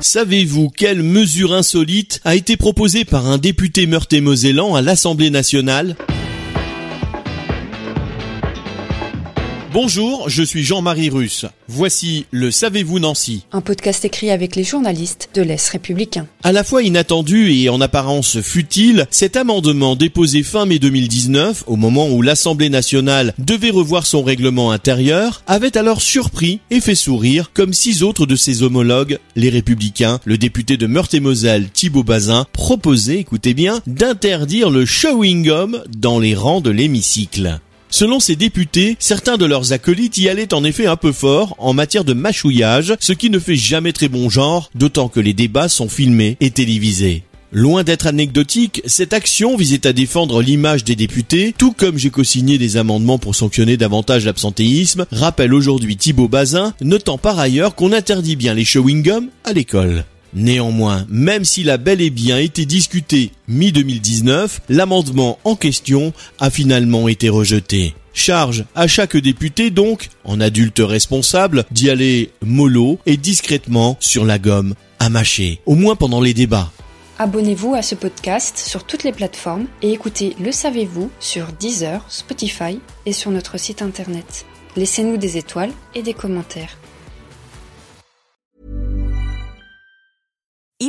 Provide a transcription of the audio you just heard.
Savez-vous quelle mesure insolite a été proposée par un député meurthe-et-mosellan à l'Assemblée nationale? Bonjour, je suis Jean-Marie Russe. Voici le Savez-vous Nancy Un podcast écrit avec les journalistes de l'Est républicain. À la fois inattendu et en apparence futile, cet amendement déposé fin mai 2019, au moment où l'Assemblée nationale devait revoir son règlement intérieur, avait alors surpris et fait sourire comme six autres de ses homologues, les républicains, le député de Meurthe-et-Moselle Thibault Bazin proposait, écoutez bien, d'interdire le chewing-gum dans les rangs de l'hémicycle. Selon ces députés, certains de leurs acolytes y allaient en effet un peu fort en matière de mâchouillage, ce qui ne fait jamais très bon genre, d'autant que les débats sont filmés et télévisés. Loin d'être anecdotique, cette action visait à défendre l'image des députés, tout comme j'ai co-signé des amendements pour sanctionner davantage l'absentéisme, rappelle aujourd'hui Thibaut Bazin, notant par ailleurs qu'on interdit bien les chewing-gums à l'école. Néanmoins, même s'il a bel et bien été discuté mi-2019, l'amendement en question a finalement été rejeté. Charge à chaque député donc, en adulte responsable, d'y aller mollo et discrètement sur la gomme à mâcher, au moins pendant les débats. Abonnez-vous à ce podcast sur toutes les plateformes et écoutez Le Savez-vous sur Deezer, Spotify et sur notre site internet. Laissez-nous des étoiles et des commentaires.